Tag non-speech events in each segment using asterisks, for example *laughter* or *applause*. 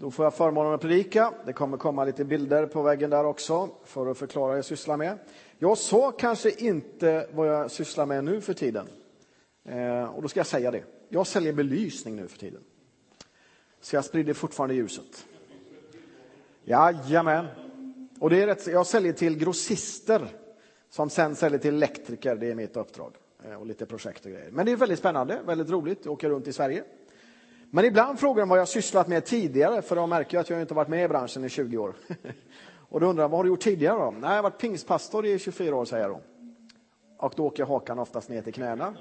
Då får jag förmånen att predika. Det kommer komma lite bilder på väggen där också för att förklara vad jag sysslar med. Jag sa kanske inte vad jag sysslar med nu för tiden. Eh, och då ska jag säga det. Jag säljer belysning nu för tiden. Så jag sprider fortfarande ljuset. Jajamän. Och det är rätt, jag säljer till grossister som sen säljer till elektriker. Det är mitt uppdrag. Eh, och lite projekt och grejer. Men det är väldigt spännande, väldigt roligt. Jag åker runt i Sverige. Men ibland frågar de vad jag sysslat med tidigare, för de märker att jag inte varit med i branschen i 20 år. *laughs* och då undrar de, vad har du gjort tidigare då? Nej, jag har varit pingstpastor i 24 år, säger jag då. Och då åker hakan oftast ner till knäna.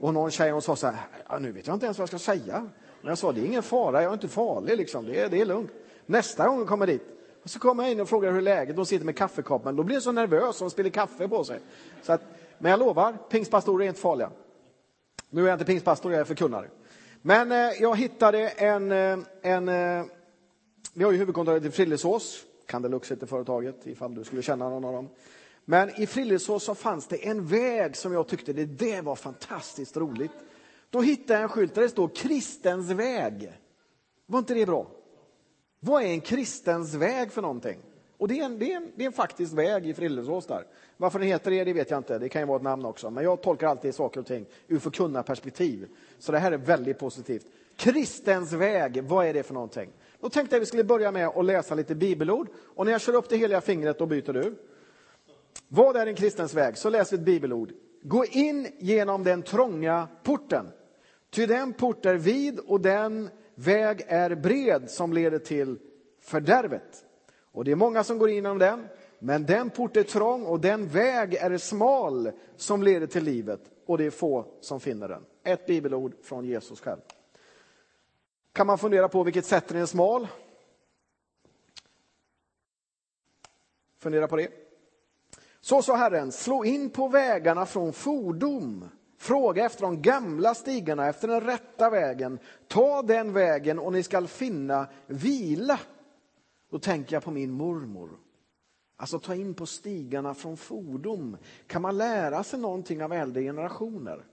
Och någon tjej hon sa så här, nu vet jag inte ens vad jag ska säga. Men jag sa, det är ingen fara, jag är inte farlig liksom, det är, det är lugnt. Nästa gång jag kommer dit, och så kommer jag in och frågar hur läget är. Sitter med kaffekoppen. Då blir jag så nervös, hon spiller kaffe på sig. Så att, men jag lovar, pingstpastorer är inte farliga. Nu är jag inte pingstpastor, jag är förkunnare. Men eh, jag hittade en, eh, en eh, vi har ju huvudkontoret i Frillesås, Candelux heter företaget, ifall du skulle känna någon av dem. Men i Frillesås så fanns det en väg som jag tyckte det, det var fantastiskt roligt. Då hittade jag en skylt där det står Kristens väg. Var inte det bra? Vad är en kristens väg för någonting? Och det är en, det är en, det är en faktisk väg i Frillesås där. Varför den heter det, det vet jag inte. Det kan ju vara ett namn också. Men jag tolkar alltid saker och ting ur förkunna perspektiv. Så det här är väldigt positivt. Kristens väg, vad är det för någonting? Då tänkte jag vi skulle börja med att läsa lite bibelord. Och när jag kör upp det heliga fingret, då byter du. Vad är en kristens väg? Så läser vi ett bibelord. Gå in genom den trånga porten. Ty den port är vid och den väg är bred som leder till fördärvet. Och det är många som går in genom den. Men den port är trång och den väg är smal som leder till livet och det är få som finner den. Ett bibelord från Jesus själv. Kan man fundera på vilket sätt den är smal? Fundera på det. Så sa Herren, slå in på vägarna från fordom. Fråga efter de gamla stigarna, efter den rätta vägen. Ta den vägen och ni skall finna vila. Då tänker jag på min mormor. Alltså ta in på stigarna från fordom. Kan man lära sig någonting av äldre generationer?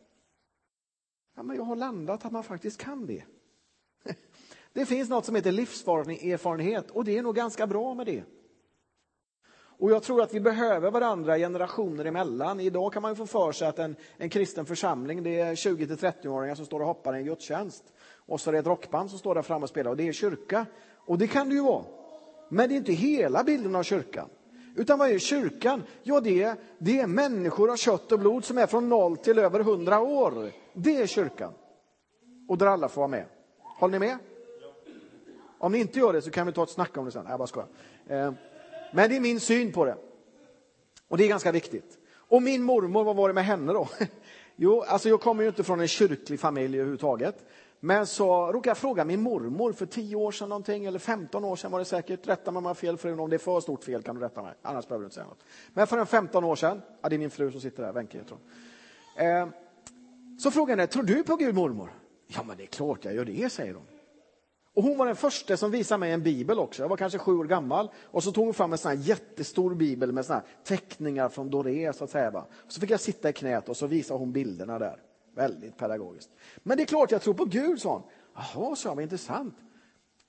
Ja, men jag har landat att man faktiskt kan det. *laughs* Det finns något som heter livserfarenhet och det är nog ganska bra med det. Och jag tror att vi behöver varandra generationer emellan. Idag kan man få för sig att en, en kristen församling, det är 20-30-åringar som står och hoppar i en gudstjänst. Och så är det ett rockband som står där framme och spelar och det är kyrka. Och det kan det ju vara. Men det är inte hela bilden av kyrkan. Utan vad är kyrkan? Ja, det är, det är människor av kött och blod som är från noll till över hundra år. Det är kyrkan. Och där alla får vara med. Håller ni med? Om ni inte gör det så kan vi ta ett snack om det sen. Jag bara skojar. Eh, men det är min syn på det. Och det är ganska viktigt. Och min mormor, vad var det med henne då? *laughs* Jo, alltså jag kommer ju inte från en kyrklig familj överhuvudtaget. Men så råkade jag fråga min mormor för 10 år sedan någonting, eller 15 år sedan var det säkert. Rätta mig om jag har fel frun, om det är för stort fel kan du rätta mig. Annars behöver du inte säga något. Men för en 15 år sedan, ja det är min fru som sitter där, Wenche heter hon. Eh, så frågade jag henne, tror du på Gud mormor? Ja men det är klart jag gör det, säger hon. Och hon var den första som visade mig en bibel också. Jag var kanske sju år gammal. Och så tog hon fram en sån här jättestor bibel med såna teckningar från Doré. Så, att säga, va? så fick jag sitta i knät och så visade hon bilderna där. Väldigt pedagogiskt. Men det är klart jag tror på Gud, sa hon. Jaha, sa jag, vad intressant.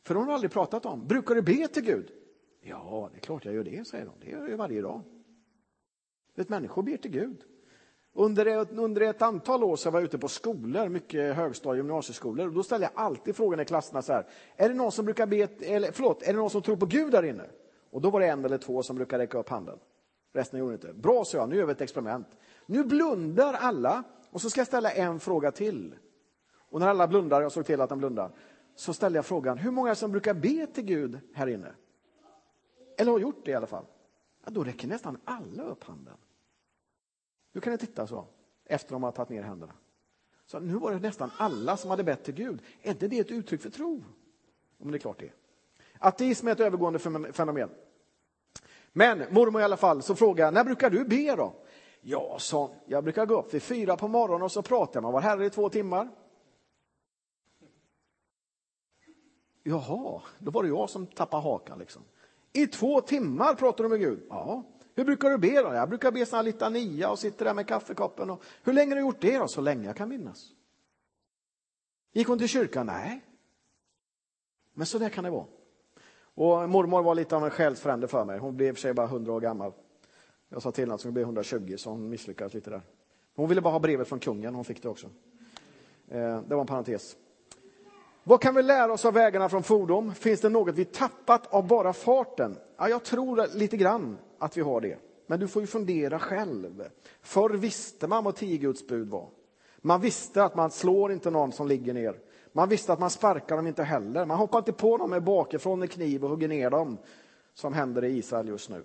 För hon har aldrig pratat om. Brukar du be till Gud? Ja, det är klart jag gör det, säger hon. Det gör jag varje dag. Vet, människor ber till Gud. Under ett, under ett antal år så var jag ute på skolor, mycket högstadie och gymnasieskolor. Och då ställde jag alltid frågan i klasserna så här, är det någon som brukar be, eller förlåt, är det någon som tror på Gud där inne? Och då var det en eller två som brukade räcka upp handen. Resten gjorde inte. Bra, sa jag, nu gör vi ett experiment. Nu blundar alla och så ska jag ställa en fråga till. Och när alla blundar, jag såg till att de blundar, så ställde jag frågan, hur många som brukar be till Gud här inne? Eller har gjort det i alla fall? Ja, då räcker nästan alla upp handen. Nu kan ni titta så, efter de har tagit ner händerna. Så nu var det nästan alla som hade bett till Gud. Är inte det ett uttryck för tro? Om det är klart det är. Ateism är ett övergående fenomen. Men mormor i alla fall, så frågar jag, när brukar du be då? Ja, så jag brukar gå upp vid fyra på morgonen och så pratar jag med vår Herre i två timmar. Jaha, då var det jag som tappade hakan liksom. I två timmar pratar du med Gud? Ja. Hur brukar du be då? Jag brukar be såna litania och sitter där med kaffekoppen. Och, hur länge har du gjort det då? Så länge jag kan minnas. Gick hon till kyrkan? Nej. Men så där kan det vara. Och mormor var lite av en själsfrände för mig. Hon blev i och för sig bara 100 år gammal. Jag sa till henne att hon bli 120 så hon misslyckades lite där. Hon ville bara ha brevet från kungen, hon fick det också. Eh, det var en parentes. Vad kan vi lära oss av vägarna från fordom? Finns det något vi tappat av bara farten? Ja, jag tror lite grann att vi har det. Men du får ju fundera själv. Förr visste man vad tio Guds bud var. Man visste att man slår inte någon som ligger ner. Man visste att man sparkar dem inte heller. Man hoppar inte på dem med bakifrån med kniv och hugger ner dem, som händer i Israel just nu.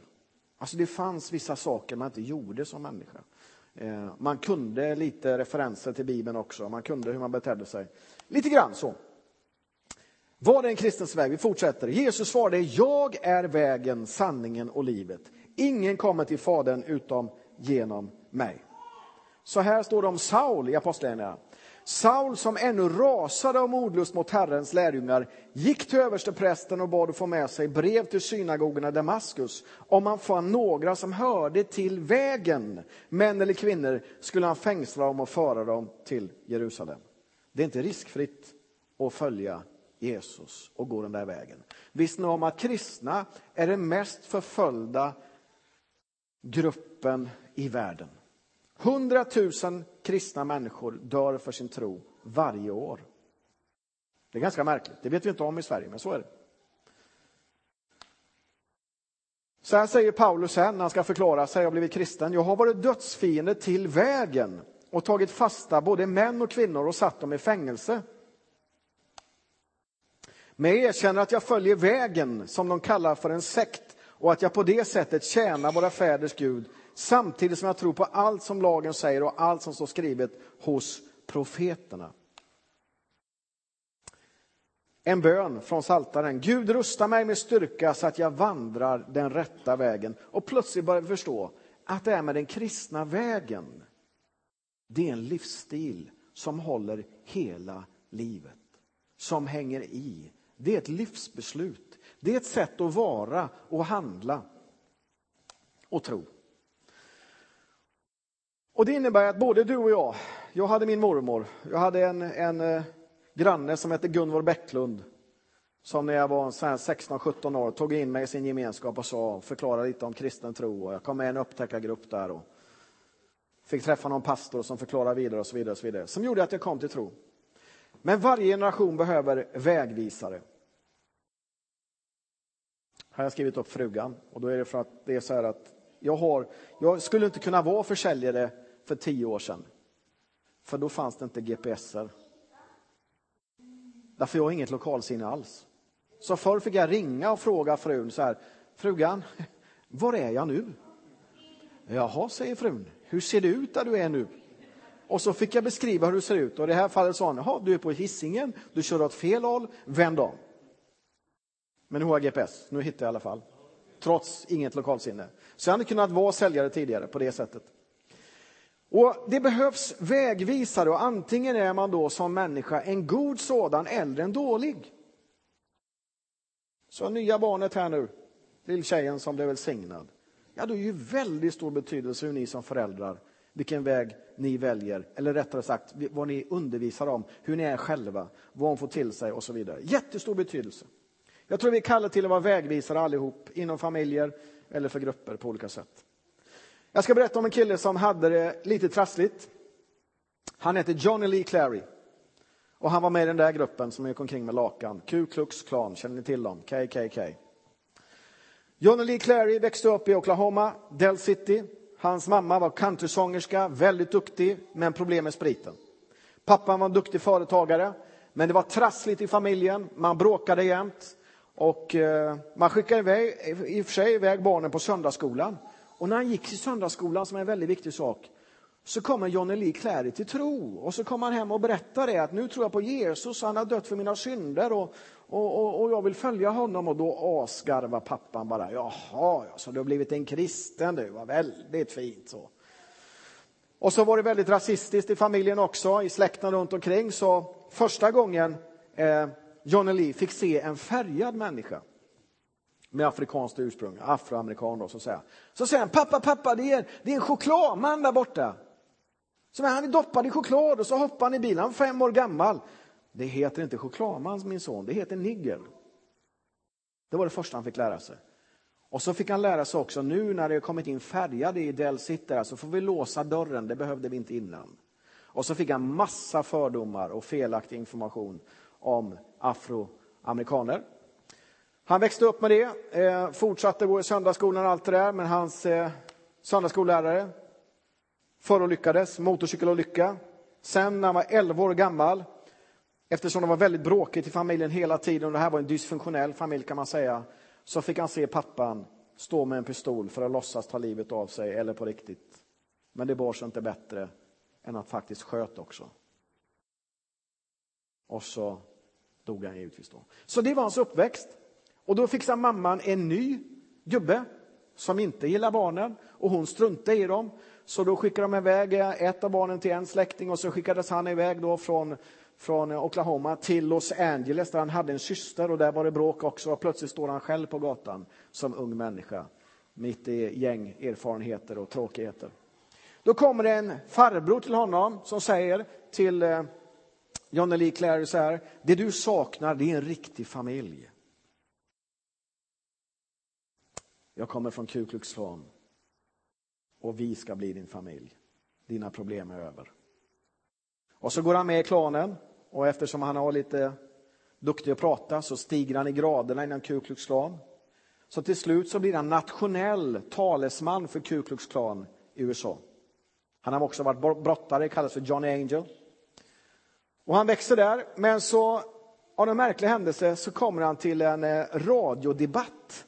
Alltså det fanns vissa saker man inte gjorde som människa. Eh, man kunde lite referenser till Bibeln också, man kunde hur man betedde sig. Lite grann så. Var det en kristens väg? Vi fortsätter. Jesus svarade, jag är vägen, sanningen och livet. Ingen kommer till Fadern utom genom mig. Så här står det om Saul i Apostlagärningarna. Saul som ännu rasade av modlust mot Herrens lärjungar gick till översteprästen och bad att få med sig brev till synagogorna i Damaskus. Om han fann några som hörde till vägen, män eller kvinnor, skulle han fängsla dem och föra dem till Jerusalem. Det är inte riskfritt att följa Jesus och gå den där vägen. Visste ni om att kristna är den mest förföljda gruppen i världen? 100 000 kristna människor dör för sin tro varje år. Det är ganska märkligt. Det vet vi inte om i Sverige, men så är det. Så här säger Paulus sen när han ska förklara sig och blivit kristen. Jag har varit dödsfiende till vägen och tagit fasta både män och kvinnor och satt dem i fängelse. Men jag erkänner att jag följer vägen som de kallar för en sekt och att jag på det sättet tjänar våra fäders Gud samtidigt som jag tror på allt som lagen säger och allt som står skrivet hos profeterna. En bön från Saltaren. Gud rusta mig med styrka så att jag vandrar den rätta vägen. Och plötsligt börjar vi förstå att det är med den kristna vägen. Det är en livsstil som håller hela livet. Som hänger i. Det är ett livsbeslut. Det är ett sätt att vara och handla och tro. Och Det innebär att både du och jag, jag hade min mormor, jag hade en, en eh, granne som hette Gunvor Bäcklund som när jag var 16-17 år tog in mig i sin gemenskap och sa, förklarade lite om kristen tro. Och jag kom med i en upptäckargrupp där och fick träffa någon pastor som förklarade vidare och så vidare. Och så vidare som gjorde att jag kom till tro. Men varje generation behöver vägvisare. Här har jag skrivit upp frugan och då är det för att det är så här att jag, har, jag skulle inte kunna vara försäljare för tio år sedan. För då fanns det inte GPSer. Därför jag har inget lokalsinne alls. Så förr fick jag ringa och fråga frun så här, frugan, *laughs* var är jag nu? Jaha, säger frun, hur ser det ut där du är nu? Och så fick jag beskriva hur det ser ut. Och i det här fallet sa hon, jaha, du är på hissingen, du kör åt fel håll, vänd om. Men nu har jag GPS, nu hittar jag i alla fall. Trots inget lokalsinne. Så jag hade kunnat vara säljare tidigare på det sättet. Och Det behövs vägvisare och antingen är man då som människa en god sådan eller en dålig. Så nya barnet här nu, lilltjejen som blev välsignad. Ja, det är ju väldigt stor betydelse hur ni som föräldrar, vilken väg ni väljer, eller rättare sagt vad ni undervisar om, hur ni är själva, vad hon får till sig och så vidare. Jättestor betydelse. Jag tror vi kallar till att vara vägvisare allihop, inom familjer eller för grupper på olika sätt. Jag ska berätta om en kille som hade det lite trassligt. Han heter Johnny Lee Clary. Och han var med i den där gruppen som gick omkring med lakan. Ku Klux Klan, känner ni till dem? KKK. Johnny Lee Clary växte upp i Oklahoma, Del City. Hans mamma var countrysångerska, väldigt duktig, men problem med spriten. Pappan var en duktig företagare, men det var trassligt i familjen. Man bråkade jämt. Och eh, man skickade iväg, i och för sig iväg barnen på söndagsskolan. Och när han gick till söndagsskolan, som är en väldigt viktig sak, så kommer Johnny Lee Clary till tro. Och så kommer han hem och berättar det, att nu tror jag på Jesus, han har dött för mina synder och, och, och, och jag vill följa honom. Och då asgarvar pappan bara, jaha, så du har blivit en kristen du, vad väldigt fint så. Och så var det väldigt rasistiskt i familjen också, i släkten runt omkring. Så första gången eh, Johnny Lee fick se en färgad människa med afrikanskt ursprung, afroamerikan då, så säger Så säger han, pappa, pappa, det är, det är en chokladman där borta. Så han är doppad i choklad och så hoppar han i bilen, han är fem år gammal. Det heter inte chokladman, min son, det heter nigger. Det var det första han fick lära sig. Och så fick han lära sig också, nu när det har kommit in färgade i Del City, så får vi låsa dörren, det behövde vi inte innan. Och så fick han massa fördomar och felaktig information om afroamerikaner. Han växte upp med det, eh, fortsatte gå i söndagsskolan och allt det där, men hans eh, söndagsskollärare förolyckades, motorcykelolycka. Sen när han var 11 år gammal, eftersom det var väldigt bråkigt i familjen hela tiden, och det här var en dysfunktionell familj kan man säga, så fick han se pappan stå med en pistol för att låtsas ta livet av sig, eller på riktigt. Men det bar sig inte bättre än att faktiskt sköt också. Och så dog han givetvis då. Så det var hans uppväxt. Och då fixar mamman en ny gubbe som inte gillar barnen och hon struntar i dem. Så då skickar de iväg eh, ett av barnen till en släkting och så skickades han iväg då från, från eh, Oklahoma till Los Angeles där han hade en syster och där var det bråk också. Och plötsligt står han själv på gatan som ung människa mitt i gäng erfarenheter och tråkigheter. Då kommer det en farbror till honom som säger till eh, Johnny Lee Clary så här, det du saknar det är en riktig familj. Jag kommer från Ku Klux Klan och vi ska bli din familj. Dina problem är över. Och så går han med i klanen och eftersom han har lite duktig att prata så stiger han i graderna inom Ku Klux Klan. Så till slut så blir han nationell talesman för Ku Klux Klan i USA. Han har också varit brottare, kallas för Johnny Angel. Och han växer där, men så av en märklig händelse så kommer han till en eh, radiodebatt.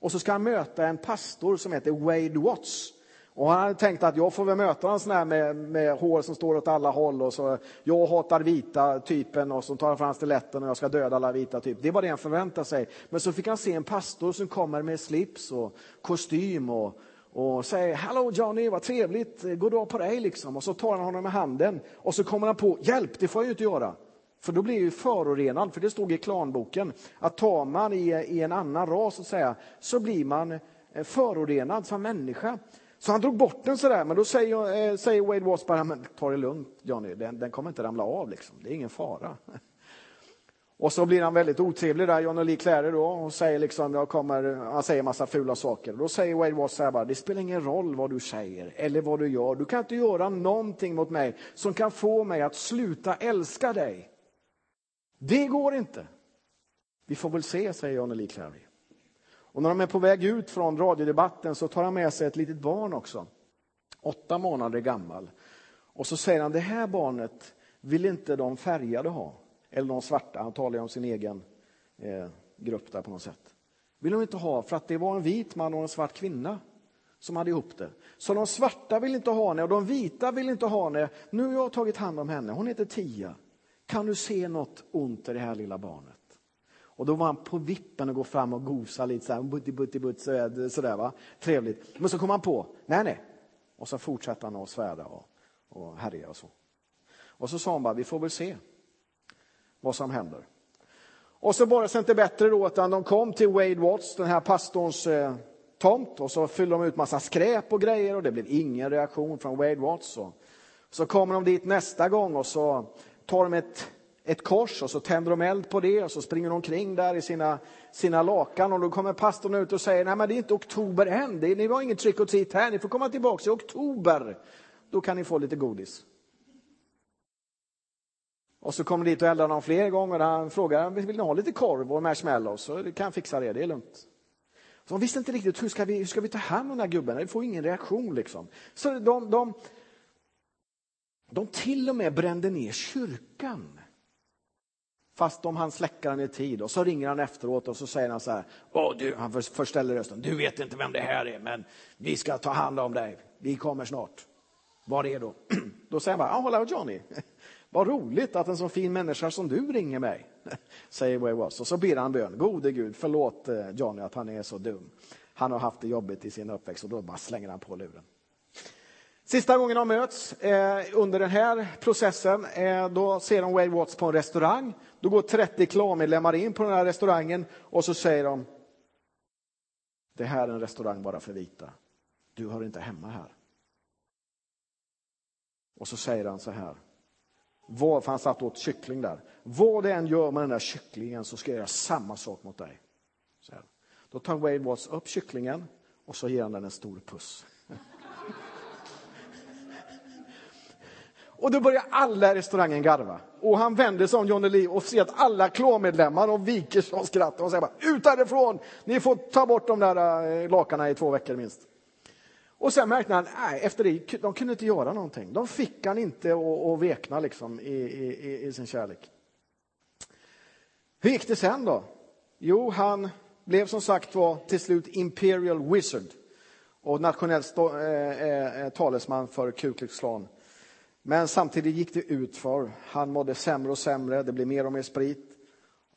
Och så ska han möta en pastor som heter Wade Watts. Och han hade tänkt att jag får väl möta en sån här med, med hår som står åt alla håll och så jag hatar vita typen och så tar han fram stiletten och jag ska döda alla vita typ. Det var det han förväntade sig. Men så fick han se en pastor som kommer med slips och kostym och, och säger Hello Johnny, vad trevligt, god dag på dig liksom. Och så tar han honom med handen och så kommer han på, hjälp, det får jag ju inte göra. För då blir jag ju förorenad, för det stod i klanboken att tar man i, i en annan ras så, säga, så blir man eh, förorenad som människa. Så han drog bort den sådär, men då säger, eh, säger Wade Watts bara, men ta det lugnt Johnny, den, den kommer inte ramla av liksom. det är ingen fara. *laughs* Och så blir han väldigt otrevlig där, Johnny Lee Clary då, och säger liksom, jag kommer, han säger massa fula saker. Då säger Wade Watts så här bara, det spelar ingen roll vad du säger eller vad du gör. Du kan inte göra någonting mot mig som kan få mig att sluta älska dig. Det går inte. Vi får väl se, säger John Lee Clary. Och när de är på väg ut från radiodebatten så tar han med sig ett litet barn också. Åtta månader gammal. Och så säger han, det här barnet vill inte de färgade ha. Eller de svarta, han talar ju om sin egen eh, grupp där på något sätt. Vill de inte ha, för att det var en vit man och en svart kvinna som hade ihop det. Så de svarta vill inte ha henne och de vita vill inte ha henne. Nu har jag tagit hand om henne, hon heter Tia. Kan du se något ont i det här lilla barnet? Och då var han på vippen att gå fram och gosa lite så här, butti butti butt sådär va. Trevligt. Men så kom han på, nej nej. Och så fortsatte han att svära och, och härja och så. Och så sa han bara, vi får väl se vad som händer. Och så var det sig inte bättre då utan de kom till Wade Watts, den här pastorns eh, tomt och så fyllde de ut massa skräp och grejer och det blev ingen reaktion från Wade Watts. Och så kommer de dit nästa gång och så tar de ett, ett kors och så tänder de eld på det och så springer de omkring där i sina, sina lakan och då kommer pastorn ut och säger nej men det är inte oktober än, det är, ni har inget trick och treat här, ni får komma tillbaka i oktober. Då kan ni få lite godis. Och så kommer dit och eldar honom fler gånger. Han frågar, vill ni ha lite korv och marshmallows? Så kan jag fixa det, det är lugnt. Så de visste inte riktigt, hur ska vi, hur ska vi ta hand om den här gubben? Vi får ingen reaktion liksom. Så de, de, de till och med brände ner kyrkan. Fast de hann släcka den i tid. Och så ringer han efteråt och så säger han så här. Åh, du, han förställer rösten. Du vet inte vem det här är, men vi ska ta hand om dig. Vi kommer snart. Var redo. *clears throat* Då säger han bara, ah, hallå Johnny. *laughs* Vad roligt att en så fin människa som du ringer mig, *laughs* säger Way Was. Och så ber han bön. Gode Gud, förlåt eh, Johnny att han är så dum. Han har haft det jobbigt i sin uppväxt och då bara slänger han på luren. Sista gången de möts eh, under den här processen, eh, då ser de Wade Watts på en restaurang. Då går 30 klanmedlemmar in på den här restaurangen och så säger de Det här är en restaurang bara för vita. Du hör inte hemma här. Och så säger han så här. Vad, för han satt åt kyckling där. Vad det än gör med den där kycklingen så ska jag göra samma sak mot dig. Så här. Då tar Wade Watts upp kycklingen och så ger han den en stor puss. Och då börjar alla i restaurangen garva. Och han vänder sig om Johnny Lee och ser att alla klåmedlemmar och viker sig av skratt och säger bara ut härifrån! Ni får ta bort de där eh, lakarna lakanen i två veckor minst. Och sen märkte han, nej, efter det, de kunde inte göra någonting. De fick han inte att vekna liksom i, i, i sin kärlek. Hur gick det sen då? Jo, han blev som sagt var till slut Imperial Wizard och nationell stå, eh, eh, eh, talesman för Ku Klux Klan. Men samtidigt gick det ut för. Han mådde sämre och sämre, det blev mer och mer sprit.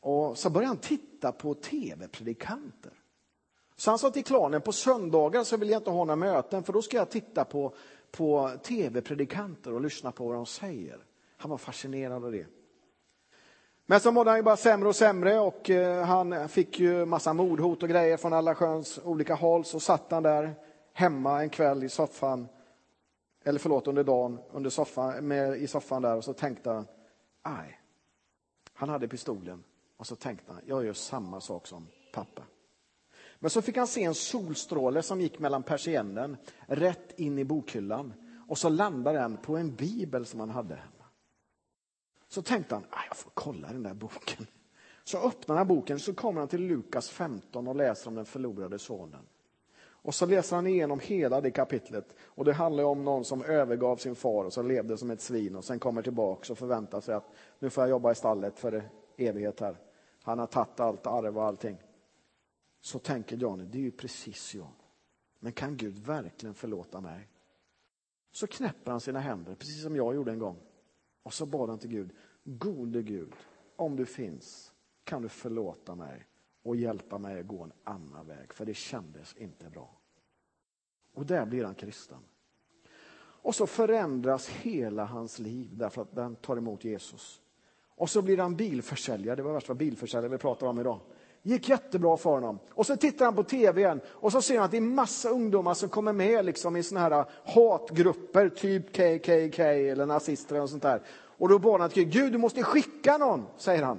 Och så började han titta på tv-predikanter. Så han sa till klanen, på söndagar så vill jag inte ha några möten för då ska jag titta på, på tv-predikanter och lyssna på vad de säger. Han var fascinerad av det. Men så mådde han ju bara sämre och sämre och eh, han fick ju massa mordhot och grejer från alla sköns olika håll. Så satt han där hemma en kväll i soffan, eller förlåt under dagen, under soffan, med, i soffan där och så tänkte han, aj. Han hade pistolen och så tänkte han, jag gör samma sak som pappa. Men så fick han se en solstråle som gick mellan persiennen rätt in i bokhyllan och så landade den på en bibel som han hade hemma. Så tänkte han, jag får kolla den där boken. Så öppnar han boken så kommer han till Lukas 15 och läser om den förlorade sonen. Och så läser han igenom hela det kapitlet. Och det handlar om någon som övergav sin far och så levde som ett svin och sen kommer tillbaka och förväntar sig att nu får jag jobba i stallet för evighet här. Han har tagit allt arv och allting. Så tänker Johnny, det är ju precis jag. Men kan Gud verkligen förlåta mig? Så knäpper han sina händer, precis som jag gjorde en gång. Och så bad han till Gud, gode Gud, om du finns kan du förlåta mig och hjälpa mig att gå en annan väg, för det kändes inte bra. Och där blir han kristen. Och så förändras hela hans liv därför att den tar emot Jesus. Och så blir han bilförsäljare, det var värst vad bilförsäljare vi pratar om idag gick jättebra för honom. Och så tittar han på tv igen och så ser han att det är massa ungdomar som kommer med liksom i såna här hatgrupper, typ KKK eller nazister och sånt där. Och då bad han till Gud, Gud du måste skicka någon, säger han.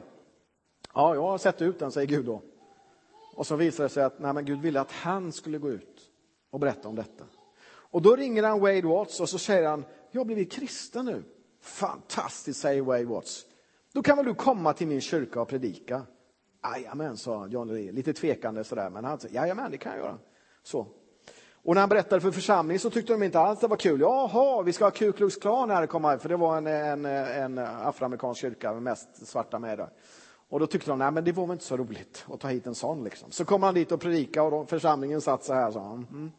Ja, jag har sett ut den, säger Gud då. Och så visar det sig att nej, men Gud ville att han skulle gå ut och berätta om detta. Och då ringer han Wade Watts och så säger han, jag har blivit kristen nu. Fantastiskt, säger Wade Watts. Då kan väl du komma till min kyrka och predika? Jajamän, sa John Lee, lite tvekande sådär, men han sa jajamän, det kan jag göra. Så. Och när han berättade för församlingen så tyckte de inte alls det var kul. Jaha, vi ska ha Ku Klux Klan här för det var en, en, en afroamerikansk kyrka med mest svarta med där. Och då tyckte de, nej men det var väl inte så roligt att ta hit en sån liksom. Så kom han dit och predikade och församlingen satt så här, sa han. Mm.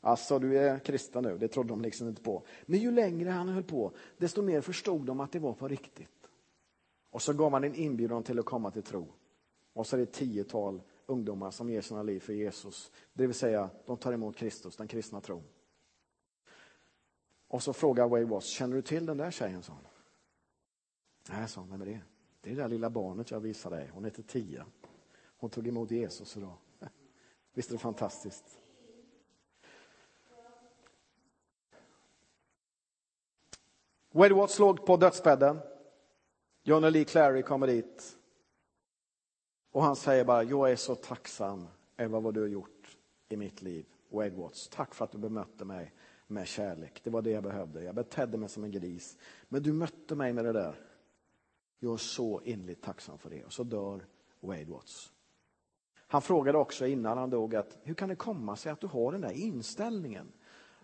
Alltså, du är kristen nu, det trodde de liksom inte på. Men ju längre han höll på, desto mer förstod de att det var på riktigt. Och så gav man en inbjudan till att komma till tro. Och så är det ett tiotal ungdomar som ger sina liv för Jesus. Det vill säga, de tar emot Kristus, den kristna tron. Och så frågar Way Watts, känner du till den där tjejen? Sa. Nej, sa han, vem är det? Det är det där lilla barnet jag visade dig. Hon heter Tia. Hon tog emot Jesus idag. *laughs* Visst är det fantastiskt? Wade Watts låg på dödsbädden. John Lee Clary kommer dit. Och han säger bara, jag är så tacksam över vad du har gjort i mitt liv. Wade Watts, tack för att du bemötte mig med kärlek. Det var det jag behövde. Jag betedde mig som en gris. Men du mötte mig med det där. Jag är så innerligt tacksam för det. Och så dör Wade Watts. Han frågade också innan han dog att hur kan det komma sig att du har den där inställningen?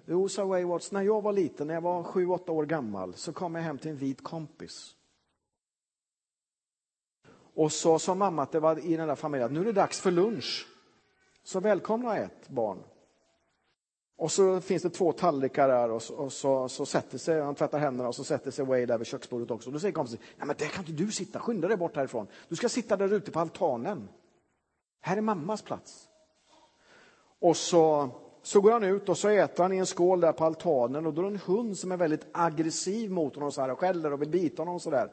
Jo, sa Wade Watts, när jag var liten, när jag var sju, åtta år gammal, så kom jag hem till en vit kompis. Och så sa mamma att det var i den där familjen att nu är det dags för lunch. Så välkomna ett barn. Och så finns det två tallrikar där och så, och så, så sätter sig, han tvättar händerna och så sätter sig Wade där vid köksbordet också. Då säger kompisen, nej men där kan inte du sitta, skynda dig bort härifrån. Du ska sitta där ute på altanen. Här är mammas plats. Och så, så går han ut och så äter han i en skål där på altanen och då är det en hund som är väldigt aggressiv mot honom så här och skäller och vill bita honom så där.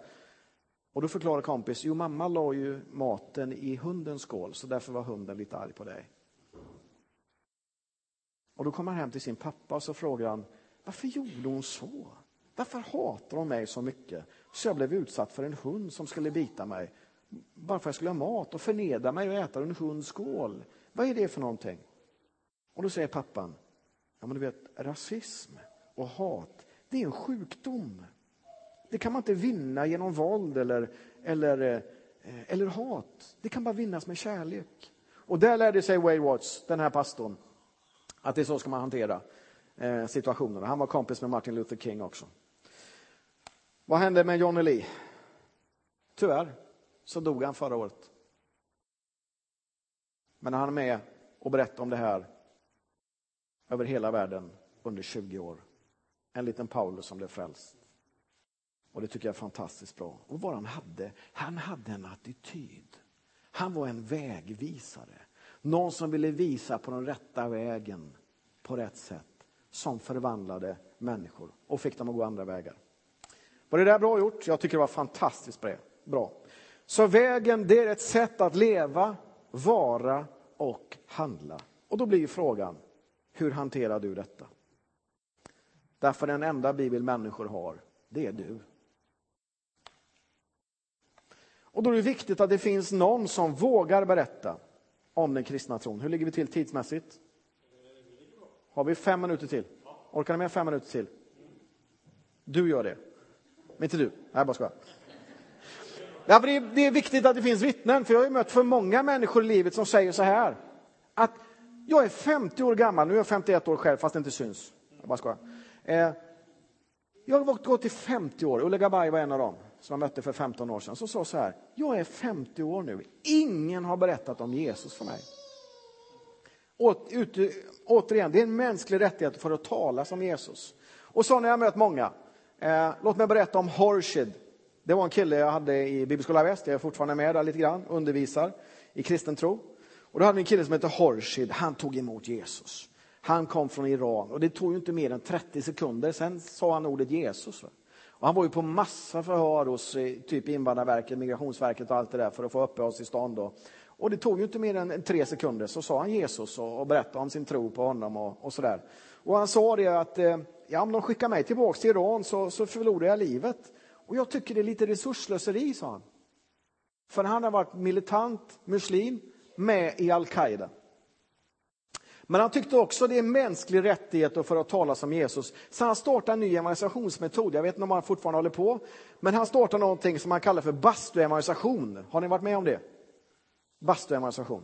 Och då förklarar kompis, jo mamma la ju maten i hundens skål så därför var hunden lite arg på dig. Och då kommer han hem till sin pappa och så frågar han, varför gjorde hon så? Varför hatar hon mig så mycket? Så jag blev utsatt för en hund som skulle bita mig. bara för att jag skulle ha mat och förnedra mig och äta en hundskål. Vad är det för någonting? Och då säger pappan, ja men du vet rasism och hat, det är en sjukdom. Det kan man inte vinna genom våld eller, eller, eh, eller hat. Det kan bara vinnas med kärlek. Och där lärde sig Waywatch, Watts, den här pastorn, att det är så ska man hantera eh, situationerna. Han var kompis med Martin Luther King också. Vad hände med Johnny Lee? Tyvärr så dog han förra året. Men han är med och berättar om det här över hela världen under 20 år. En liten Paulus som blev frälst. Och det tycker jag är fantastiskt bra. Och vad han hade? Han hade en attityd. Han var en vägvisare. Någon som ville visa på den rätta vägen på rätt sätt. Som förvandlade människor och fick dem att gå andra vägar. Var det där bra gjort? Jag tycker det var fantastiskt bra. Så vägen, det är ett sätt att leva, vara och handla. Och då blir frågan, hur hanterar du detta? Därför den enda bibel människor har, det är du. Och då är det viktigt att det finns någon som vågar berätta om den kristna tron. Hur ligger vi till tidsmässigt? Har vi fem minuter till? Orkar ni med fem minuter till? Du gör det. Men inte du. Nej, bara skojar. Ja, det, är, det är viktigt att det finns vittnen, för jag har mött för många människor i livet som säger så här. Att jag är 50 år gammal, nu är jag 51 år själv, fast det inte syns. Jag bara skojar. Eh, jag har gått i 50 år, Ulla Gabay var en av dem som jag mötte för 15 år sedan, som sa så här, jag är 50 år nu, ingen har berättat om Jesus för mig. Åt, ut, återigen, det är en mänsklig rättighet för att tala som Jesus. Och så har jag mött många. Eh, låt mig berätta om Horshid. Det var en kille jag hade i Bibelskola Väst, jag är fortfarande med där lite grann, undervisar i kristen tro. Och då hade vi en kille som hette Horshid, han tog emot Jesus. Han kom från Iran och det tog ju inte mer än 30 sekunder, sen sa han ordet Jesus. Och han var ju på massa förhör hos eh, typ Invandrarverket, Migrationsverket och allt det där för att få uppehållstillstånd. Och, och det tog ju inte mer än tre sekunder så sa han Jesus och, och berättade om sin tro på honom och, och sådär. Och han sa det att eh, ja, om de skickar mig tillbaka till Iran så, så förlorar jag livet. Och jag tycker det är lite resursslöseri, sa han. För han har varit militant muslim med i al-Qaida. Men han tyckte också det är mänsklig rättighet att få tala som Jesus. Så han startade en ny evangelisationsmetod. Jag vet inte om han fortfarande håller på. Men han startade någonting som han kallar för bastuevangelisation. Har ni varit med om det? Bastuevangelisation.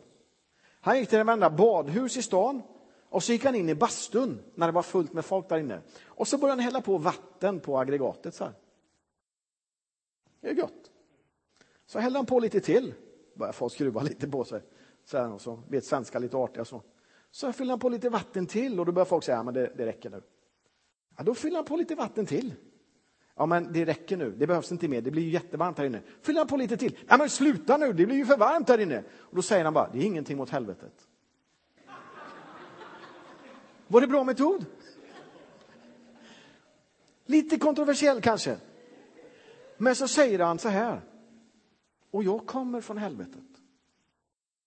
Han gick till en enda badhus i stan och så gick han in i bastun när det var fullt med folk där inne. Och så började han hälla på vatten på aggregatet. Så här. Det är gott. Så hällde han på lite till. Började folk skruva lite på sig. Så här, och så vet svenska lite artiga så. Så fyller han på lite vatten till och då börjar folk säga, ja, men det, det räcker nu. Ja, då fyller han på lite vatten till. Ja, men det räcker nu, det behövs inte mer, det blir ju jättevarmt här inne. Fyller han på lite till. Ja, men sluta nu, det blir ju för varmt här inne. Och då säger han bara, det är ingenting mot helvetet. Var det bra metod? Lite kontroversiell kanske. Men så säger han så här. Och jag kommer från helvetet.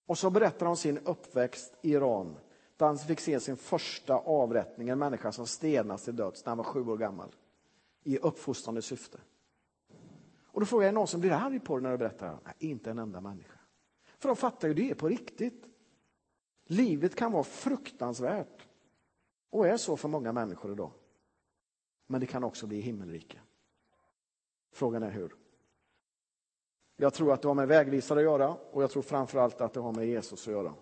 Och så berättar han om sin uppväxt i Iran där han fick se sin första avrättning, en människa som stenas till döds när han var sju år gammal. I uppfostrande syfte. Och då frågar jag någon som blir arg på det när du berättar? Nej, inte en enda människa. För de fattar ju det är på riktigt. Livet kan vara fruktansvärt. Och är så för många människor idag. Men det kan också bli himmelrike. Frågan är hur. Jag tror att det har med vägvisare att göra och jag tror framförallt att det har med Jesus att göra.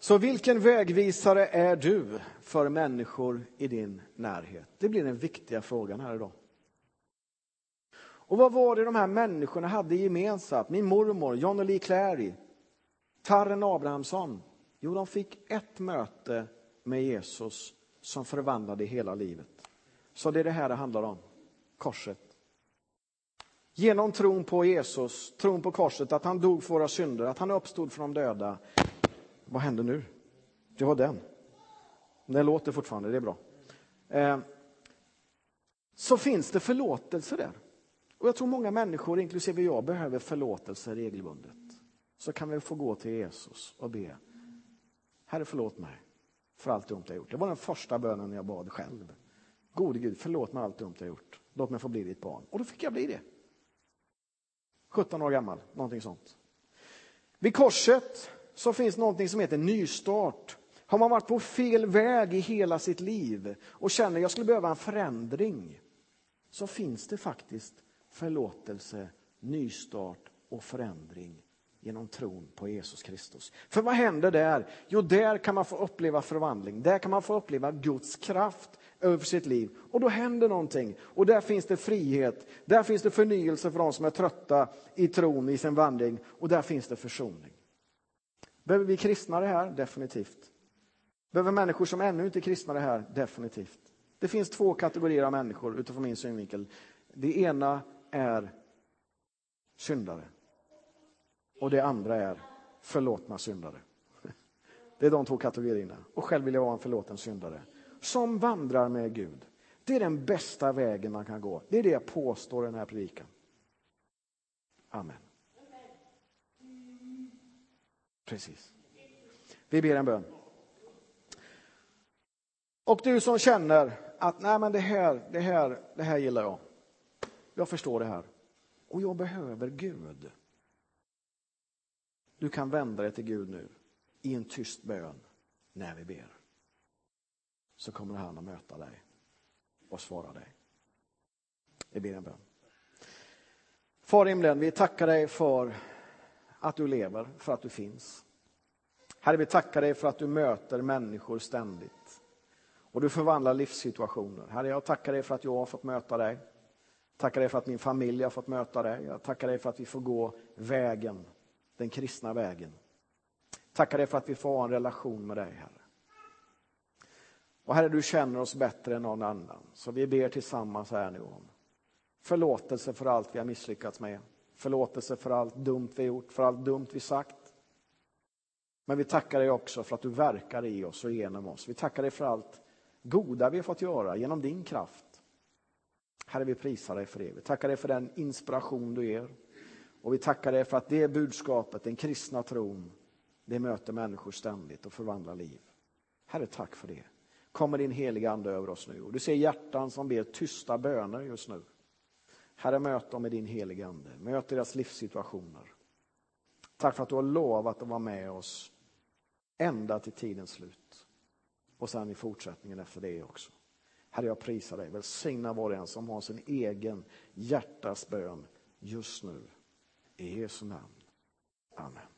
Så vilken vägvisare är du för människor i din närhet? Det blir den viktiga frågan här idag. Och vad var det de här människorna hade gemensamt? Min mormor, John Lee Clary, Tarren Abrahamsson. Jo, de fick ett möte med Jesus som förvandlade hela livet. Så det är det här det handlar om, korset. Genom tron på Jesus, tron på korset, att han dog för våra synder, att han uppstod från de döda, vad händer nu? Det var den. Den låter fortfarande, det är bra. Eh, så finns det förlåtelse där. Och jag tror många människor, inklusive jag, behöver förlåtelse regelbundet. Så kan vi få gå till Jesus och be. Herre, förlåt mig för allt dumt jag gjort. Det var den första bönen jag bad själv. Gode Gud, förlåt mig allt dumt jag gjort. Låt mig få bli ditt barn. Och då fick jag bli det. 17 år gammal, någonting sånt. Vid korset så finns någonting som heter nystart. Har man varit på fel väg i hela sitt liv och känner att jag skulle behöva en förändring, så finns det faktiskt förlåtelse, nystart och förändring genom tron på Jesus Kristus. För vad händer där? Jo, där kan man få uppleva förvandling. Där kan man få uppleva Guds kraft över sitt liv. Och då händer någonting. Och där finns det frihet. Där finns det förnyelse för de som är trötta i tron i sin vandring. Och där finns det försoning. Behöver vi kristna det här? Definitivt. Behöver människor som ännu inte är kristna det här? Definitivt. Det finns två kategorier av människor utifrån min synvinkel. Det ena är syndare. Och det andra är förlåtna syndare. Det är de två kategorierna. Och själv vill jag vara en förlåten syndare. Som vandrar med Gud. Det är den bästa vägen man kan gå. Det är det jag påstår i den här predikan. Amen. Precis. Vi ber en bön. Och du som känner att nej men det här, det här, det här gillar jag. Jag förstår det här. Och jag behöver Gud. Du kan vända dig till Gud nu i en tyst bön när vi ber. Så kommer han att möta dig och svara dig. Vi ber en bön. Far i himlen, vi tackar dig för att du lever, för att du finns. Herre, vi tackar dig för att du möter människor ständigt. Och du förvandlar livssituationer. Herre, jag tackar dig för att jag har fått möta dig. Tackar dig för att min familj har fått möta dig. Jag tackar dig för att vi får gå vägen den kristna vägen. Tackar dig för att vi får ha en relation med dig, Herre. Och Herre, du känner oss bättre än någon annan. Så vi ber tillsammans här nu om förlåtelse för allt vi har misslyckats med. Förlåtelse för allt dumt vi gjort, för allt dumt vi sagt. Men vi tackar dig också för att du verkar i oss och genom oss. Vi tackar dig för allt goda vi har fått göra genom din kraft. Herre, vi prisar dig för det. Vi tackar dig för den inspiration du ger. Och vi tackar dig för att det budskapet, den kristna tron, det möter människor ständigt och förvandlar liv. Herre, tack för det. Kommer din heliga Ande över oss nu. Och du ser hjärtan som ber tysta böner just nu. Herre, möt dem med din heliga Ande. Möt deras livssituationer. Tack för att du har lovat att vara med oss ända till tidens slut. Och sen i fortsättningen efter det också. Herre, jag prisar dig. Välsigna var och en som har sin egen hjärtas bön just nu. I Jesu namn. Amen.